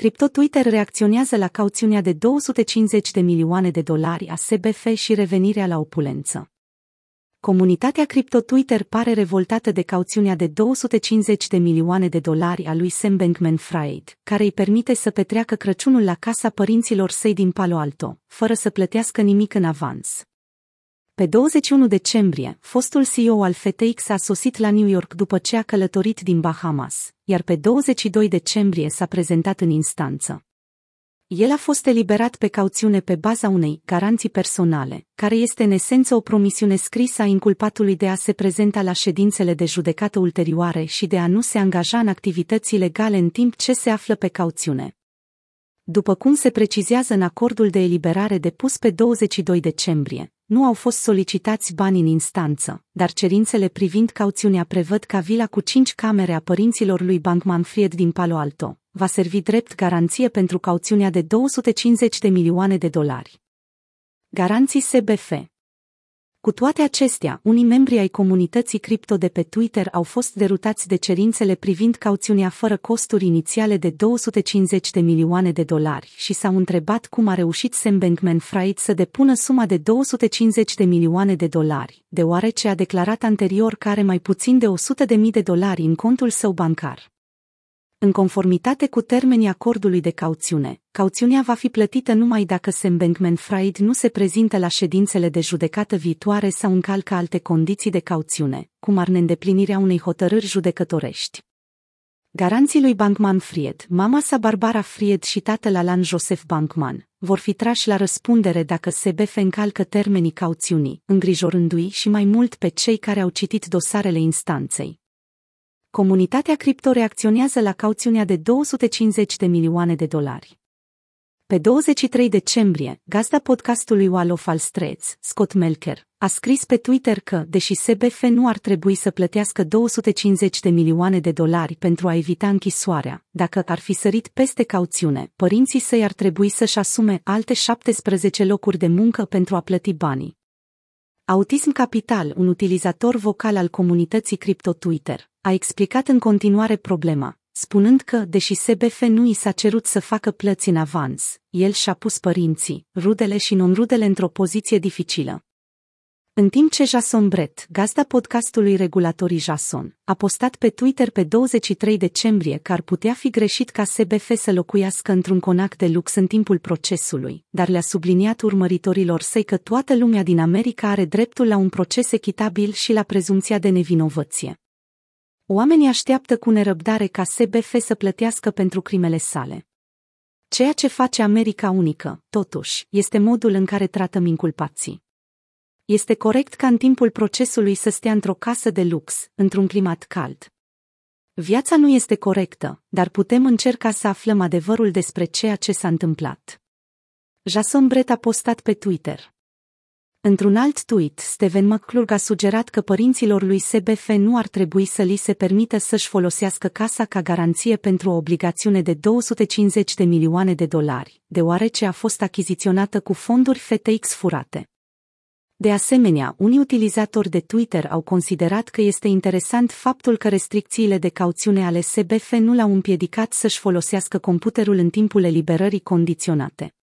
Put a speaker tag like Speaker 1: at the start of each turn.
Speaker 1: Crypto Twitter reacționează la cauțiunea de 250 de milioane de dolari a SBF și revenirea la opulență. Comunitatea Crypto Twitter pare revoltată de cauțiunea de 250 de milioane de dolari a lui Sam Bankman-Fried, care îi permite să petreacă Crăciunul la casa părinților săi din Palo Alto, fără să plătească nimic în avans. Pe 21 decembrie, fostul CEO al FTX a sosit la New York după ce a călătorit din Bahamas, iar pe 22 decembrie s-a prezentat în instanță. El a fost eliberat pe cauțiune pe baza unei garanții personale, care este în esență o promisiune scrisă a inculpatului de a se prezenta la ședințele de judecată ulterioare și de a nu se angaja în activități legale în timp ce se află pe cauțiune. După cum se precizează în acordul de eliberare depus pe 22 decembrie, nu au fost solicitați bani în instanță, dar cerințele privind cauțiunea prevăd ca vila cu cinci camere a părinților lui Bankman Fried din Palo Alto va servi drept garanție pentru cauțiunea de 250 de milioane de dolari. Garanții SBF cu toate acestea, unii membri ai comunității cripto de pe Twitter au fost derutați de cerințele privind cauțiunea fără costuri inițiale de 250 de milioane de dolari și s-au întrebat cum a reușit Sam Bankman-Fried să depună suma de 250 de milioane de dolari, deoarece a declarat anterior că are mai puțin de 100 de mii de dolari în contul său bancar. În conformitate cu termenii acordului de cauțiune, cauțiunea va fi plătită numai dacă Sam Bankman-Fried nu se prezintă la ședințele de judecată viitoare sau încalcă alte condiții de cauțiune, cum ar neîndeplinirea unei hotărâri judecătorești. Garanții lui Bankman Fried, mama sa Barbara Fried și tatăl Alan Joseph Bankman, vor fi trași la răspundere dacă SBF încalcă termenii cauțiunii, îngrijorându-i și mai mult pe cei care au citit dosarele instanței, comunitatea cripto reacționează la cauțiunea de 250 de milioane de dolari. Pe 23 decembrie, gazda podcastului Wall of All Streets, Scott Melker, a scris pe Twitter că, deși SBF nu ar trebui să plătească 250 de milioane de dolari pentru a evita închisoarea, dacă ar fi sărit peste cauțiune, părinții săi ar trebui să-și asume alte 17 locuri de muncă pentru a plăti banii. Autism Capital, un utilizator vocal al comunității cripto Twitter, a explicat în continuare problema, spunând că, deși SBF nu i s-a cerut să facă plăți în avans, el și-a pus părinții, rudele și non-rudele într-o poziție dificilă. În timp ce Jason Brett, gazda podcastului Regulatorii Jason, a postat pe Twitter pe 23 decembrie că ar putea fi greșit ca SBF să locuiască într-un conac de lux în timpul procesului, dar le-a subliniat urmăritorilor săi că toată lumea din America are dreptul la un proces echitabil și la prezumția de nevinovăție. Oamenii așteaptă cu nerăbdare ca SBF să plătească pentru crimele sale. Ceea ce face America unică, totuși, este modul în care tratăm inculpații. Este corect ca în timpul procesului să stea într-o casă de lux, într-un climat cald. Viața nu este corectă, dar putem încerca să aflăm adevărul despre ceea ce s-a întâmplat. Jason Brett a postat pe Twitter. Într-un alt tweet, Steven McClurg a sugerat că părinților lui SBF nu ar trebui să li se permită să-și folosească casa ca garanție pentru o obligațiune de 250 de milioane de dolari, deoarece a fost achiziționată cu fonduri FTX furate. De asemenea, unii utilizatori de Twitter au considerat că este interesant faptul că restricțiile de cauțiune ale SBF nu l-au împiedicat să-și folosească computerul în timpul eliberării condiționate.